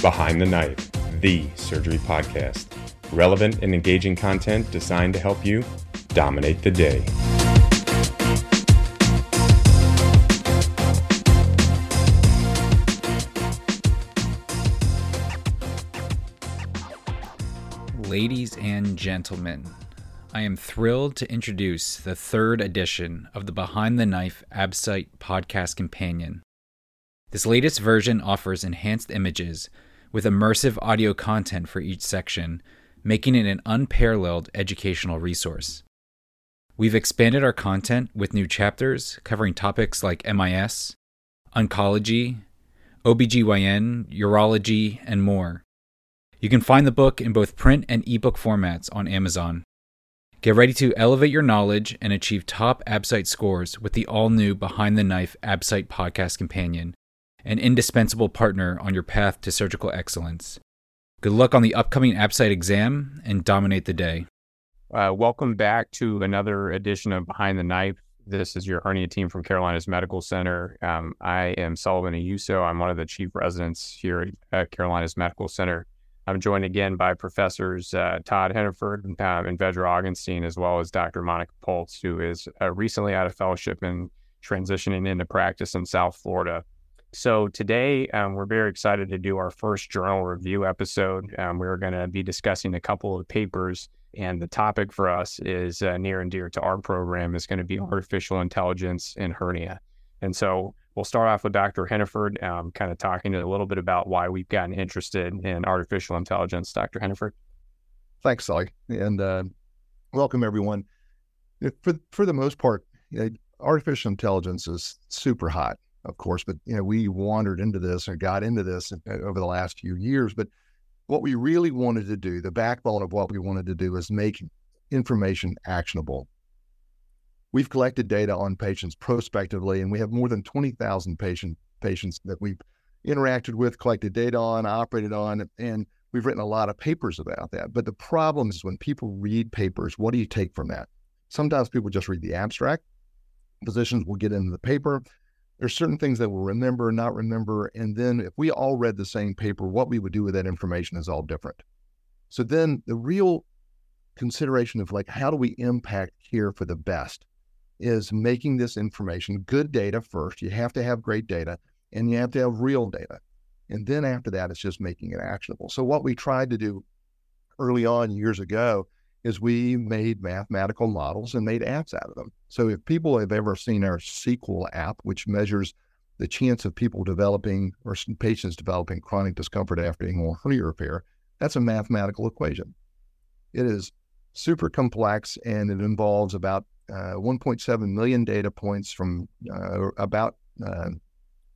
Behind the Knife, the surgery podcast. Relevant and engaging content designed to help you dominate the day. Ladies and gentlemen, I am thrilled to introduce the third edition of the Behind the Knife Absite podcast companion. This latest version offers enhanced images with immersive audio content for each section, making it an unparalleled educational resource. We've expanded our content with new chapters covering topics like MIS, oncology, OBGYN, urology, and more. You can find the book in both print and ebook formats on Amazon. Get ready to elevate your knowledge and achieve top Absite scores with the all new Behind the Knife Absite Podcast Companion, an indispensable partner on your path to surgical excellence. Good luck on the upcoming Absite exam and dominate the day. Uh, welcome back to another edition of Behind the Knife. This is your hernia team from Carolinas Medical Center. Um, I am Sullivan Ayuso. I'm one of the chief residents here at Carolinas Medical Center. I'm joined again by professors uh, Todd Heniford um, and Vedra Augenstein, as well as Dr. Monica Polcz, who is uh, recently out of fellowship and transitioning into practice in South Florida. So today um, we're very excited to do our first journal review episode. Um, we're going to be discussing a couple of papers, and the topic for us is uh, near and dear to our program is going to be artificial intelligence in hernia. And so we'll start off with Dr. Heniford, um, kind of talking a little bit about why we've gotten interested in artificial intelligence. Dr. Heniford. Thanks, Sully, and uh, welcome everyone. For for the most part, you know, artificial intelligence is super hot, of course, but you know we wandered into this and got into this uh, over the last few years. But what we really wanted to do, the backbone of what we wanted to do, is make information actionable We've collected data on patients prospectively, and we have more than 20,000 patient, patients that we've interacted with, collected data on, operated on, and we've written a lot of papers about that. But the problem is when people read papers, what do you take from that? Sometimes people just read the abstract. Physicians will get into the paper. There's certain things that we'll remember, not remember. And then if we all read the same paper, what we would do with that information is all different. So then the real consideration of like, how do we impact here for the best? is making this information good data first. You have to have great data and you have to have real data. And then after that, it's just making it actionable. So, what we tried to do early on years ago is we made mathematical models and made apps out of them. So, if people have ever seen our CeQOL app, which measures the chance of people developing or patients developing chronic discomfort after annual hernia repair, that's a mathematical equation. It is super complex and it involves about uh, 1.7 million data points from uh, about uh,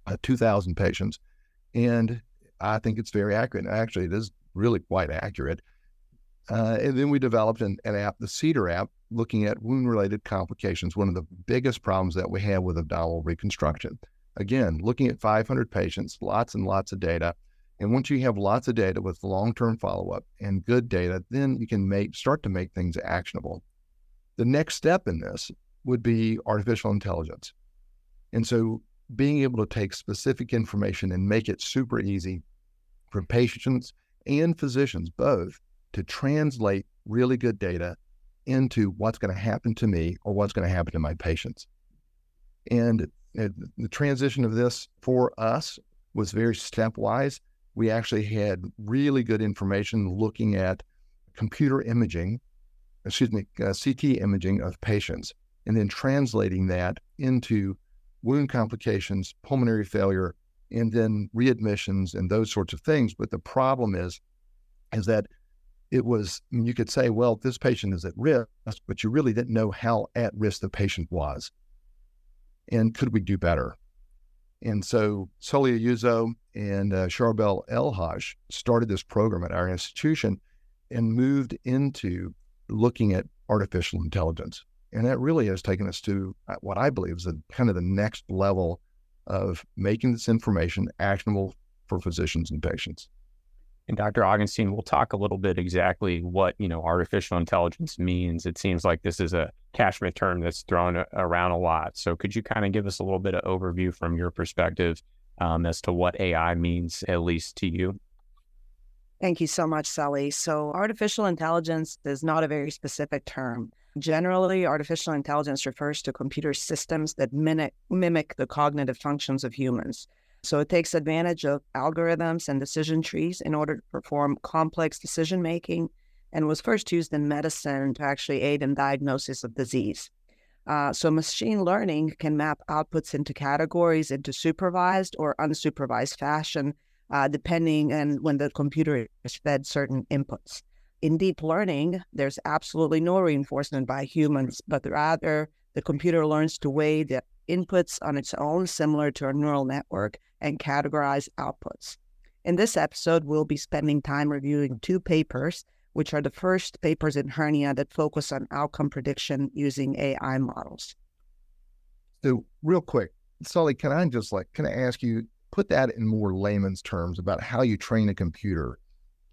uh 2,000 patients. And I think it's very accurate. Actually, it is really quite accurate. Uh, and then we developed an, an, app, the Cedar app, looking at wound related complications, one of the biggest problems that we have with abdominal reconstruction. Again, looking at 500 patients, lots and lots of data. And once you have lots of data with long term follow up and good data, then you can make start to make things actionable. The next step in this would be artificial intelligence. And so being able to take specific information and make it super easy for patients and physicians both to translate really good data into what's going to happen to me or what's going to happen to my patients. And the transition of this for us was very stepwise. We actually had really good information looking at computer imaging excuse me, uh, CT imaging of patients, and then translating that into wound complications, pulmonary failure, and then readmissions and those sorts of things. But the problem is, is that it was you could say, well, this patient is at risk, but you really didn't know how at risk the patient was. And could we do better? And so Sully Ayuso and uh, Charbel Elhage started this program at our institution and moved into looking at artificial intelligence. And that really has taken us to uh, what I believe is the kind of the next level of making this information actionable for physicians and patients. And Dr. Augenstein, we'll talk a little bit exactly what you know artificial intelligence means. It seems like this is a catchment term that's thrown around a lot. So could you kind of give us a little bit of overview from your perspective um, as to what AI means, at least to you? Thank you so much, Sully. So artificial intelligence is not a very specific term. Generally, artificial intelligence refers to computer systems that mimic, mimic the cognitive functions of humans. So it takes advantage of algorithms and decision trees in order to perform complex decision making and was first used in medicine to actually aid in diagnosis of disease. Uh, so machine learning can map outputs into categories into supervised or unsupervised fashion, uh, depending on when the computer is fed certain inputs. In deep learning, there's absolutely no reinforcement by humans, but rather the computer learns to weigh the inputs on its own, similar to a neural network, and categorize outputs. In this episode, we'll be spending time reviewing two papers, which are the first papers in hernia that focus on outcome prediction using AI models. So, real quick, Sully, can I just like, can I ask you, put that in more layman's terms about how you train a computer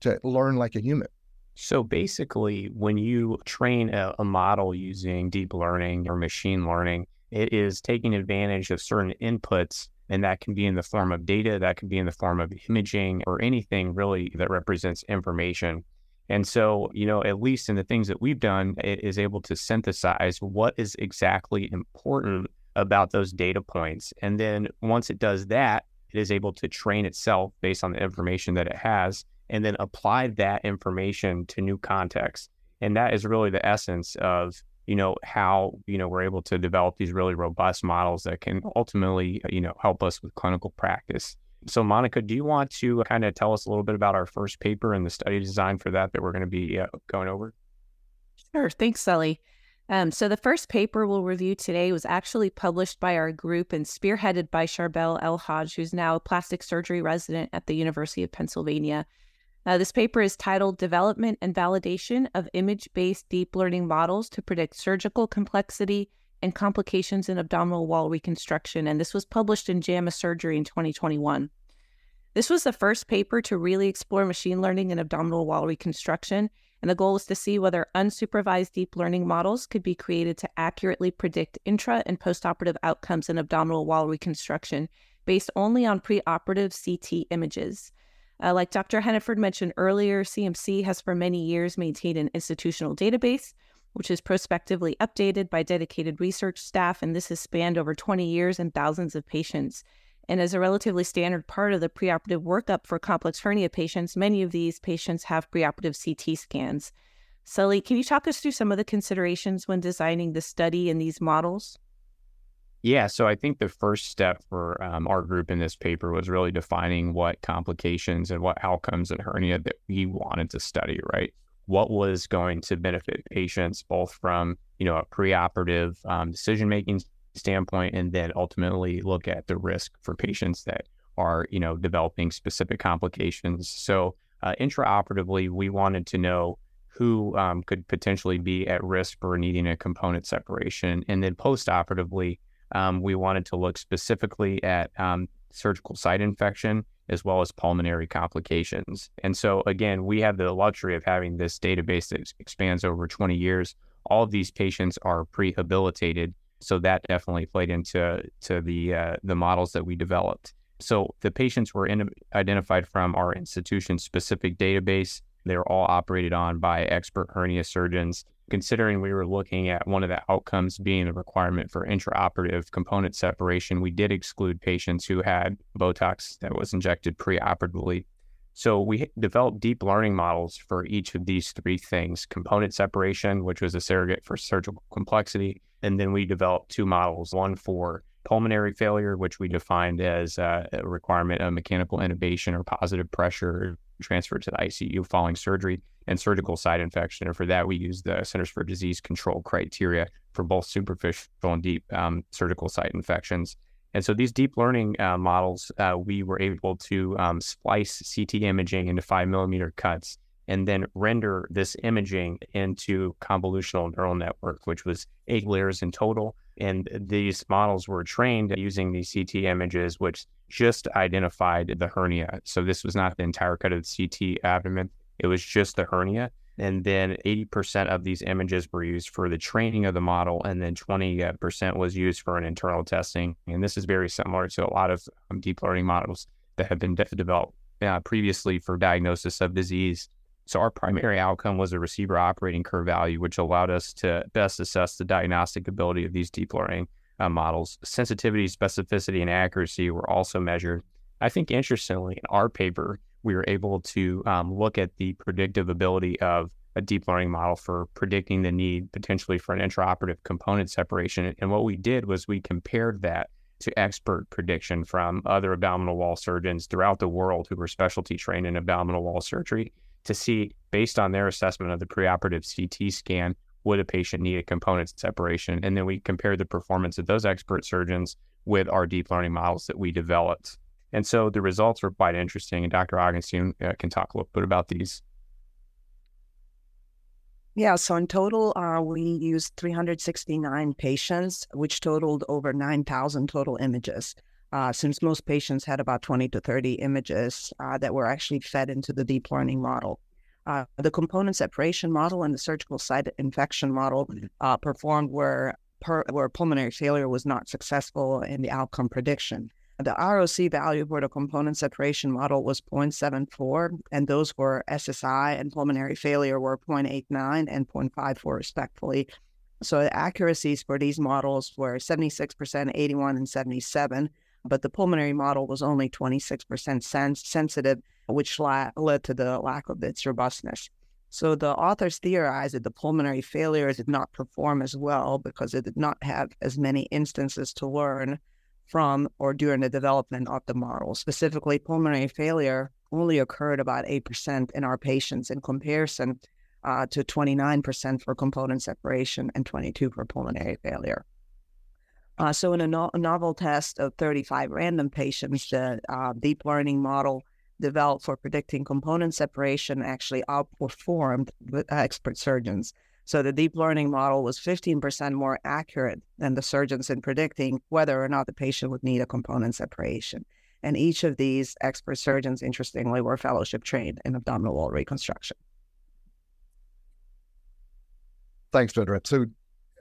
to learn like a human? So basically, when you train a, a, model using deep learning or machine learning, it is taking advantage of certain inputs and that can be in the form of data, that can be in the form of imaging or anything really that represents information. And so, you know, at least in the things that we've done, it is able to synthesize what is exactly important about those data points. And then once it does that, it is able to train itself based on the information that it has and then apply that information to new contexts. And that is really the essence of you know how you know we're able to develop these really robust models that can ultimately you know help us with clinical practice. So monica do you want to kind of tell us a little bit about our first paper and the study design for that that we're going to be uh, going over? Sure. Thanks sully um, so the first paper we'll review today was actually published by our group and spearheaded by Charbel Elhage, who's now a plastic surgery resident at the University of Pennsylvania. Uh, this paper is titled Development and Validation of Image Based Deep Learning Models to Predict Surgical Complexity and Complications in Abdominal Wall Reconstruction. And this was published in JAMA Surgery in 2021. This was the first paper to really explore machine learning in abdominal wall reconstruction. And the goal was to see whether unsupervised deep learning models could be created to accurately predict intra and postoperative outcomes in abdominal wall reconstruction based only on preoperative CT images. Uh, like Dr. Heniford mentioned earlier, CMC has for many years maintained an institutional database, which is prospectively updated by dedicated research staff, and this has spanned over 20 years and thousands of patients. And as a relatively standard part of the preoperative workup for complex hernia patients, many of these patients have preoperative CT scans. Sully, can you talk us through some of the considerations when designing the study in these models? Yeah, so I think the first step for um, our group in this paper was really defining what complications and what outcomes in hernia that we wanted to study, right? What was going to benefit patients both from, you know, a preoperative um, decision-making standpoint and then ultimately look at the risk for patients that are, you know, developing specific complications. So uh, intraoperatively, we wanted to know who um, could potentially be at risk for needing a component separation. And then postoperatively, um, we wanted to look specifically at um, surgical site infection as well as pulmonary complications. And so, again, we have the luxury of having this database that expands over 20 years. All of these patients are prehabilitated, so that definitely played into to the uh, the models that we developed. So the patients were in, identified from our institution specific database. They're all operated on by expert hernia surgeons considering we were looking at one of the outcomes being a requirement for intraoperative component separation, we did exclude patients who had Botox that was injected preoperatively. So we developed deep learning models for each of these three things component separation, which was a surrogate for surgical complexity. And then we developed two models one for pulmonary failure, which we defined as uh, a requirement of mechanical intubation or positive pressure transferred to the ICU following surgery and surgical site infection. And for that, we use the Centers for Disease Control criteria for both superficial and deep um, surgical site infections. And so these deep learning uh, models, uh, we were able to um, splice CT imaging into five millimeter cuts and then render this imaging into convolutional neural network, which was eight layers in total. And these models were trained using these CT images, which just identified the hernia. So this was not the entire cut of the CT abdomen, it was just the hernia. And then 80% of these images were used for the training of the model, and then 20% was used for an internal testing. And this is very similar to a lot of um, deep learning models that have been de- developed uh, previously for diagnosis of disease. So our primary outcome was a receiver operating curve value, which allowed us to best assess the diagnostic ability of these deep learning uh, models. Sensitivity, specificity, and accuracy were also measured. I think interestingly, in our paper, we were able to um, look at the predictive ability of a deep learning model for predicting the need potentially for an intraoperative component separation. And what we did was we compared that to expert prediction from other abdominal wall surgeons throughout the world who were specialty trained in abdominal wall surgery to see, based on their assessment of the preoperative CT scan, would a patient need a component separation? And then we compared the performance of those expert surgeons with our deep learning models that we developed. And so the results were quite interesting. And Dr. Augenstein uh, can talk a little bit about these. Yeah, so in total, uh, we used 369 patients, which totaled over 9,000 total images. Uh, since most patients had about 20 to 30 images uh, that were actually fed into the deep learning model. Uh, the component separation model and the surgical site infection model mm-hmm. uh, performed where, per, where pulmonary failure was not successful in the outcome prediction. The ROC value for the component separation model was 0.74, and those for SSI and pulmonary failure were 0.89 and 0.54, respectively. So the accuracies for these models were 76%, 81, and 77, but the pulmonary model was only 26% sens- sensitive, which la- led to the lack of its robustness. So the authors theorized that the pulmonary failure did not perform as well because it did not have as many instances to learn from or during the development of the model. Specifically, pulmonary failure only occurred about 8% in our patients in comparison uh, to 29% for component separation and 22% for pulmonary failure. Uh, so, in a, no- a, novel test of 35 random patients, the uh, deep learning model developed for predicting component separation actually outperformed expert surgeons. So the deep learning model was 15% more accurate than the surgeons in predicting whether or not the patient would need a component separation. And each of these expert surgeons, interestingly, were fellowship trained in abdominal wall reconstruction. Thanks, Vedra. So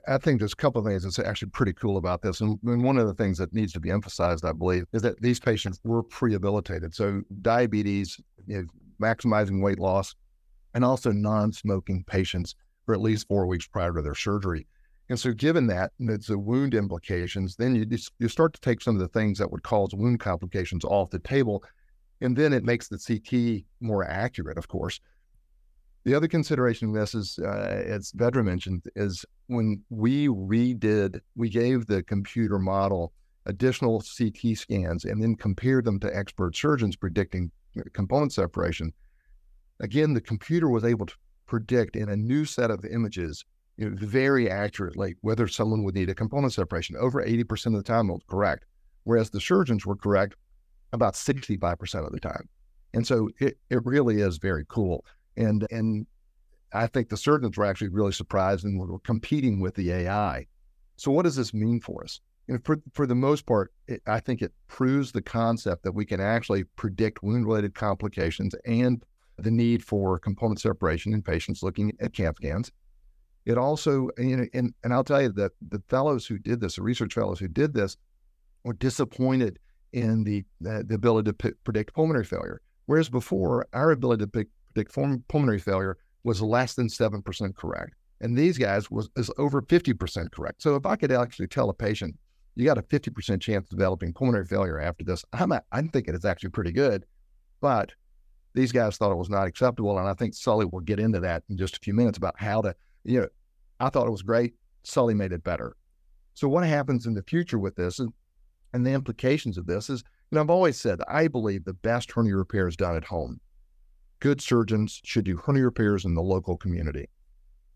I think there's a couple of things that's actually pretty cool about this. And, and, one of the things that needs to be emphasized, I believe, is that these patients were prehabilitated. So diabetes, you know, maximizing weight loss, and also non-smoking patients for at least four weeks prior to their surgery. And so, given that, and it's the wound implications, then you you start to take some of the things that would cause wound complications off the table, and then it makes the CT more accurate, of course. The other consideration in this is, uh, as Vedra mentioned, is when we redid, we gave the computer model additional CT scans and then compared them to expert surgeons predicting component separation. Again, the computer was able to predict in a new set of images you know, very accurately whether someone would need a component separation. Over 80% of the time, it was correct, whereas the surgeons were correct about 65% of the time. And so it, it really is very cool. And, and I think the surgeons were actually really surprised and were competing with the AI. So, what does this mean for us? Know, for, for the most part, it, I think it proves the concept that we can actually predict wound related complications and the need for component separation in patients looking at CAT scans. It also, you know, and, and I'll tell you that the fellows who did this, the research fellows who did this, were disappointed in the the, the ability to p- predict pulmonary failure. Whereas before, our ability to p- predict pulmonary failure was less than seven percent correct, and these guys was over fifty percent correct. So if I could actually tell a patient you got a fifty percent chance of developing pulmonary failure after this, I'm I'm thinking it's actually pretty good, but these guys thought it was not acceptable. And I think Sully will get into that in just a few minutes about how to, you know, I thought it was great. Sully made it better. So what happens in the future with this and, and the implications of this is, know, I've always said I believe the best hernia repair is done at home. Good surgeons should do hernia repairs in the local community.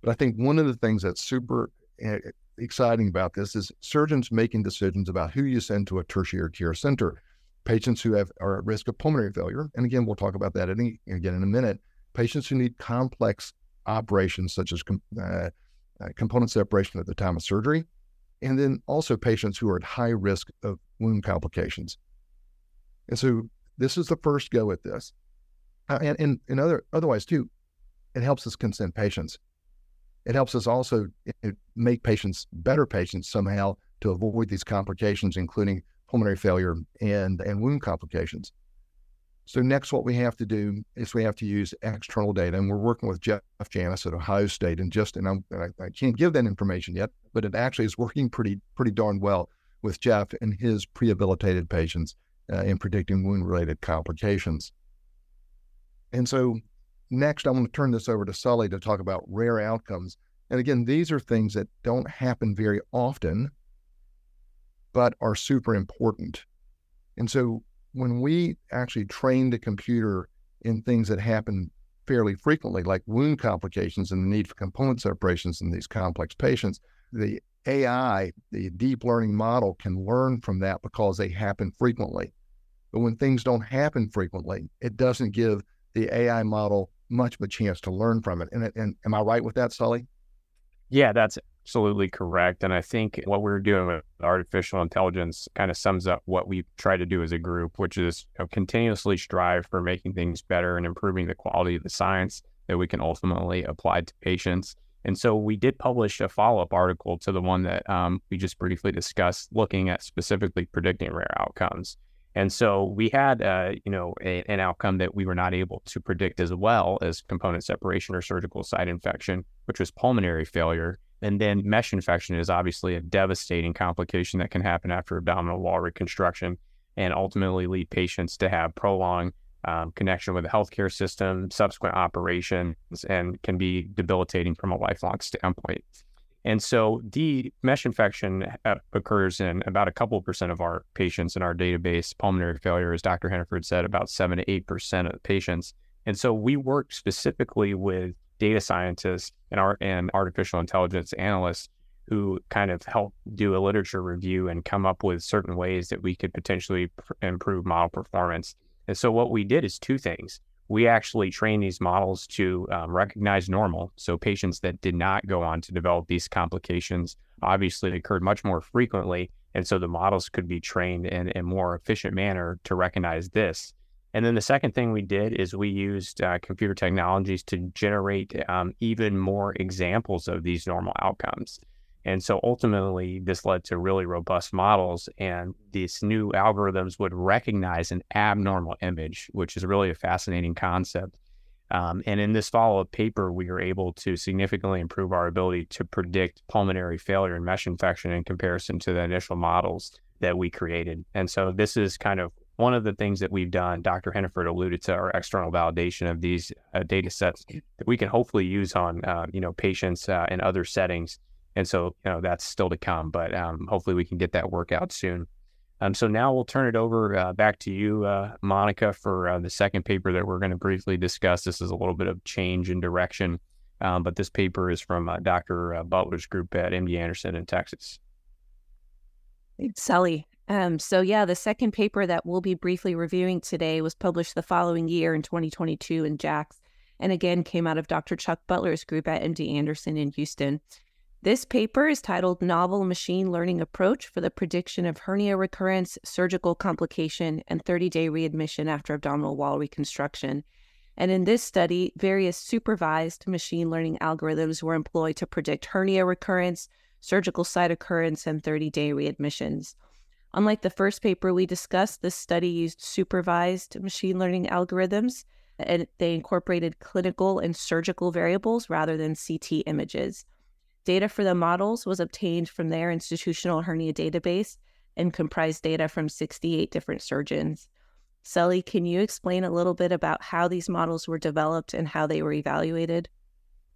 But I think one of the things that's super eh, exciting about this is surgeons making decisions about who you send to a tertiary care center. Patients who have are at risk of pulmonary failure, and again, we'll talk about that again in a minute. Patients who need complex operations such as com- uh, uh, component separation at the time of surgery, and then also patients who are at high risk of wound complications. And so this is the first go at this. Uh, and, and, and other, otherwise, too, it helps us consent patients. It helps us also make patients better patients somehow to avoid these complications, including pulmonary failure and, and wound complications. So next, what we have to do is we have to use external data, and we're working with Jeff Janis at Ohio State, and just and, I'm, I, I can't give that information yet, but it actually is working pretty pretty darn well with Jeff and his prehabilitated patients uh, in predicting wound-related complications. And so next, I want to turn this over to Sully to talk about rare outcomes. And again, these are things that don't happen very often, but are super important. And so when we actually train the computer in things that happen fairly frequently, like wound complications and the need for component separations in these complex patients, the AI, the deep learning model, can learn from that because they happen frequently. But when things don't happen frequently, it doesn't give the AI model much of a chance to learn from it. And, and am I right with that, Sully? Yeah, that's absolutely correct. And I think what we're doing with artificial intelligence kind of sums up what we try to do as a group, which is you know, continuously strive for making things better and improving the quality of the science that we can ultimately apply to patients. And so we did publish a follow up article to the one that um, we just briefly discussed, looking at specifically predicting rare outcomes. And so we had, uh, you know, a, an outcome that we were not able to predict as well as component separation or surgical site infection, which was pulmonary failure. And then mesh infection is obviously a devastating complication that can happen after abdominal wall reconstruction and ultimately lead patients to have prolonged um, connection with the healthcare system, subsequent operations, and can be debilitating from a lifelong standpoint. And so the mesh infection uh, occurs in about a couple percent of our patients in our database. Pulmonary failure, as Dr. Heniford said, about seven to eight percent of the patients. And so we work specifically with data scientists and art and artificial intelligence analysts who kind of help do a literature review and come up with certain ways that we could potentially pr- improve model performance. And so what we did is two things we actually train these models to um, recognize normal. So patients that did not go on to develop these complications obviously occurred much more frequently. And so the models could be trained in a more efficient manner to recognize this. And then the second thing we did is we used uh, computer technologies to generate um, even more examples of these normal outcomes. And so ultimately, this led to really robust models, and these new algorithms would recognize an abnormal image, which is really a fascinating concept. Um, and in this follow up paper, we were able to significantly improve our ability to predict pulmonary failure and mesh infection in comparison to the initial models that we created. And so this is kind of one of the things that we've done. Dr. Heniford alluded to our external validation of these uh, data sets that we can hopefully use on uh, you know patients uh, in other settings and so, you know, that's still to come, but um, hopefully we can get that work out soon. Um, so now we'll turn it over uh, back to you, uh, Monica, for uh, the second paper that we're going to briefly discuss. This is a little bit of change in direction, um, but this paper is from uh, Dr. Uh, Butler's group at MD Anderson in Texas. Sully. Um, so yeah, the second paper that we'll be briefly reviewing today was published the following year in 2022 in JACS, and again came out of Dr. Chuck Butler's group at MD Anderson in Houston. This paper is titled Novel Machine Learning Approach for the Prediction of Hernia Recurrence, Surgical Complication, and 30 Day Readmission After Abdominal Wall Reconstruction. And in this study, various supervised machine learning algorithms were employed to predict hernia recurrence, surgical site occurrence, and 30 day readmissions. Unlike the first paper we discussed, this study used supervised machine learning algorithms and they incorporated clinical and surgical variables rather than CT images. Data for the models was obtained from their institutional hernia database and comprised data from 68 different surgeons. Sully, can you explain a little bit about how these models were developed and how they were evaluated?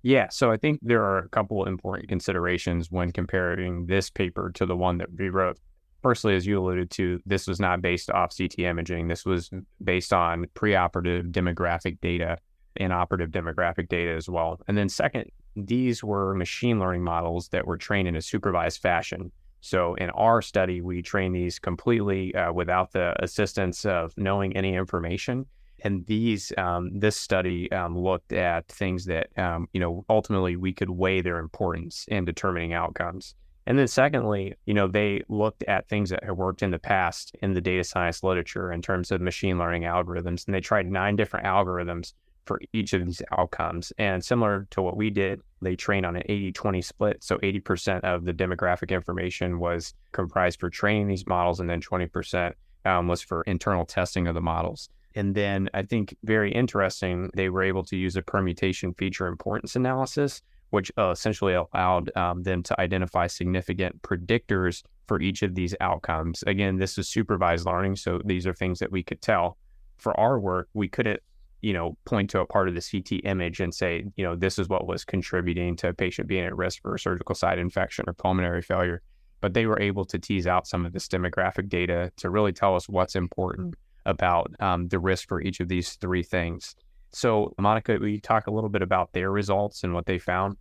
Yeah, so I think there are a couple important considerations when comparing this paper to the one that we wrote. Firstly, as you alluded to, this was not based off CT imaging. This was based on preoperative demographic data and operative demographic data as well. And then second, these were machine learning models that were trained in a supervised fashion. So in our study, we train these completely uh, without the assistance of knowing any information. And these, um, this study um, looked at things that, um, you know, ultimately we could weigh their importance in determining outcomes. And then secondly, you know, they looked at things that had worked in the past in the data science literature in terms of machine learning algorithms. And they tried nine different algorithms for each of these outcomes. And similar to what we did, they trained on an 80 20 split. So 80% of the demographic information was comprised for training these models, and then 20% um, was for internal testing of the models. And then I think very interesting, they were able to use a permutation feature importance analysis which uh, essentially allowed um, them to identify significant predictors for each of these outcomes. Again, this is supervised learning, so these are things that we could tell. For our work, we couldn't, you know, point to a part of the CT image and say, you know, this is what was contributing to a patient being at risk for a surgical site infection or pulmonary failure. But they were able to tease out some of this demographic data to really tell us what's important about um, the risk for each of these three things. So, Monica, will you talk a little bit about their results and what they found?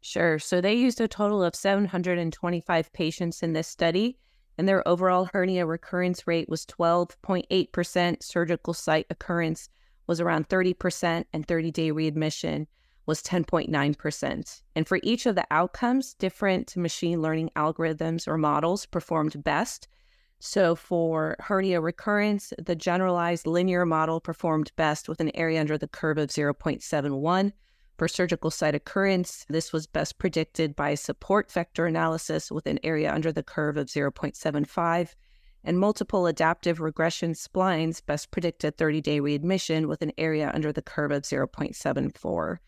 Sure. So, they used a total of 725 patients in this study, and their overall hernia recurrence rate was 12.8%. Surgical site occurrence was around 30%, and 30 day readmission was 10.9%. And for each of the outcomes, different machine learning algorithms or models performed best. So for hernia recurrence, the generalized linear model performed best with an area under the curve of 0.71. For surgical site occurrence, this was best predicted by support vector analysis with an area under the curve of 0.75. And multiple adaptive regression splines best predicted 30 day readmission with an area under the curve of 0.74.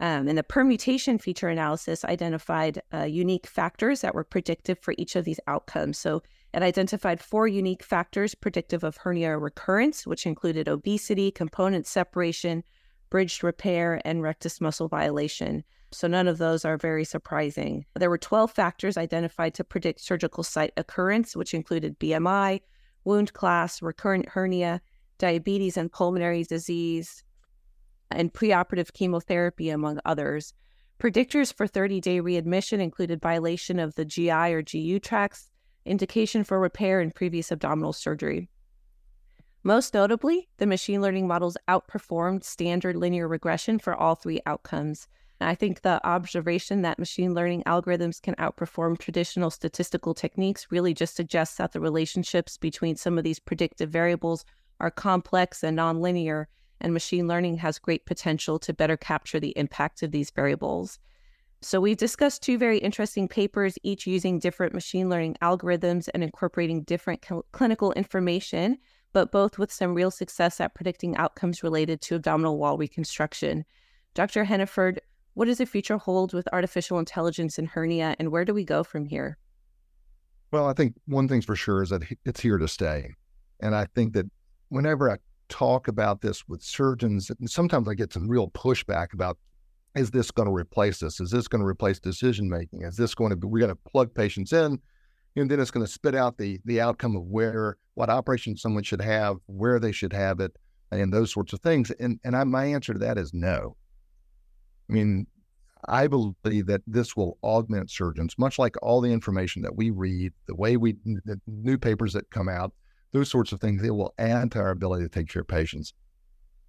Um, and the permutation feature analysis identified uh, unique factors that were predictive for each of these outcomes. So it identified four unique factors predictive of hernia recurrence, which included obesity, component separation, bridged repair, and rectus muscle violation. So none of those are very surprising. There were 12 factors identified to predict surgical site occurrence, which included BMI, wound class, recurrent hernia, diabetes and pulmonary disease, and preoperative chemotherapy, among others. Predictors for 30 day readmission included violation of the GI or GU tracts, indication for repair and previous abdominal surgery. Most notably, the machine learning models outperformed standard linear regression for all three outcomes. I think the observation that machine learning algorithms can outperform traditional statistical techniques really just suggests that the relationships between some of these predictive variables are complex and nonlinear, and machine learning has great potential to better capture the impact of these variables. So, we've discussed two very interesting papers, each using different machine learning algorithms and incorporating different cl- clinical information, but both with some real success at predicting outcomes related to abdominal wall reconstruction. Dr. Heniford, what does the future hold with artificial intelligence in hernia, and where do we go from here? Well, I think one thing's for sure is that it's here to stay. And I think that whenever I talk about this with surgeons, sometimes I get some real pushback about is this going to replace this? Is this going to replace decision making? Is this going to be, we're going to plug patients in and then it's going to spit out the the outcome of where what operation someone should have, where they should have it, and those sorts of things. And and I, my answer to that is no. I mean, I believe that this will augment surgeons, much like all the information that we read, the way we the new papers that come out, those sorts of things. It will add to our ability to take care of patients.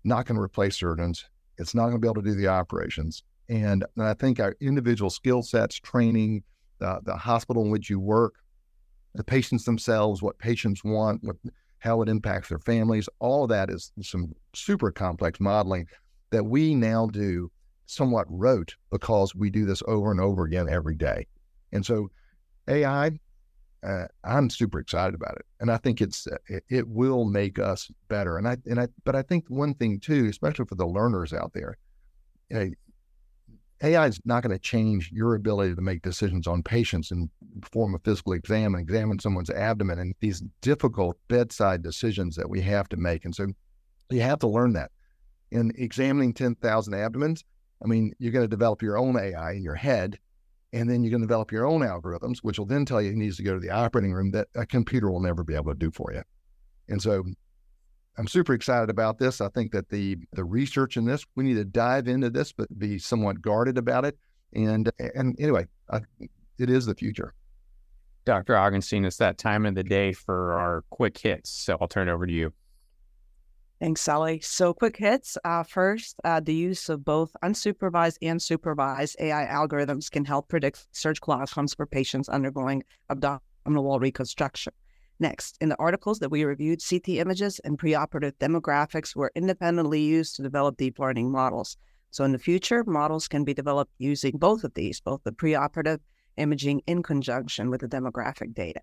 Not going to replace surgeons. It's not going to be able to do the operations. And, and I think our individual skill sets, training, the, the hospital in which you work, the patients themselves, what patients want, what, how it impacts their families, all of that is some super complex modeling that we now do somewhat rote because we do this over and over again every day. And so AI, uh, I'm super excited about it, and I think it's uh, it, it, will make us better. And I and I, but I think one thing too, especially for the learners out there, you know, AI is not going to change your ability to make decisions on patients and perform a physical exam and examine someone's abdomen and these difficult bedside decisions that we have to make. And so you have to learn that. In examining 10,000 abdomens, I mean, you're going to develop your own AI in your head and then you're going to develop your own algorithms, which will then tell you it needs to go to the operating room that a computer will never be able to do for you. And so I'm super excited about this. I think that the the research in this, we need to dive into this, but be somewhat guarded about it. And and anyway, I, it is the future. Dr. Augenstein, it's that time of the day for our quick hits. So I'll turn it over to you. Thanks, Sully. So, quick hits. Uh, first, uh, the use of both unsupervised and supervised AI algorithms can help predict surgical outcomes for patients undergoing abdominal wall reconstruction. Next, in the articles that we reviewed, CT images and preoperative demographics were independently used to develop deep learning models. So, in the future, models can be developed using both of these, both the preoperative imaging in conjunction with the demographic data.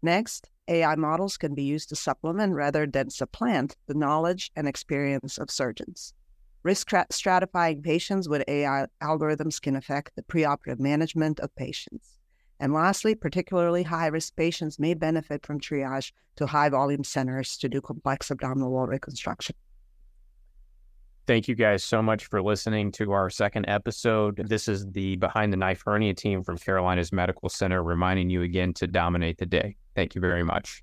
Next, AI models can be used to supplement rather than supplant the knowledge and experience of surgeons. Risk stratifying patients with AI algorithms can affect the preoperative management of patients. And lastly, particularly high risk patients may benefit from triage to high volume centers to do complex abdominal wall reconstruction. Thank you guys so much for listening to our second episode. This is the Behind the Knife Hernia team from Carolinas Medical Center reminding you again to dominate the day. Thank you very much.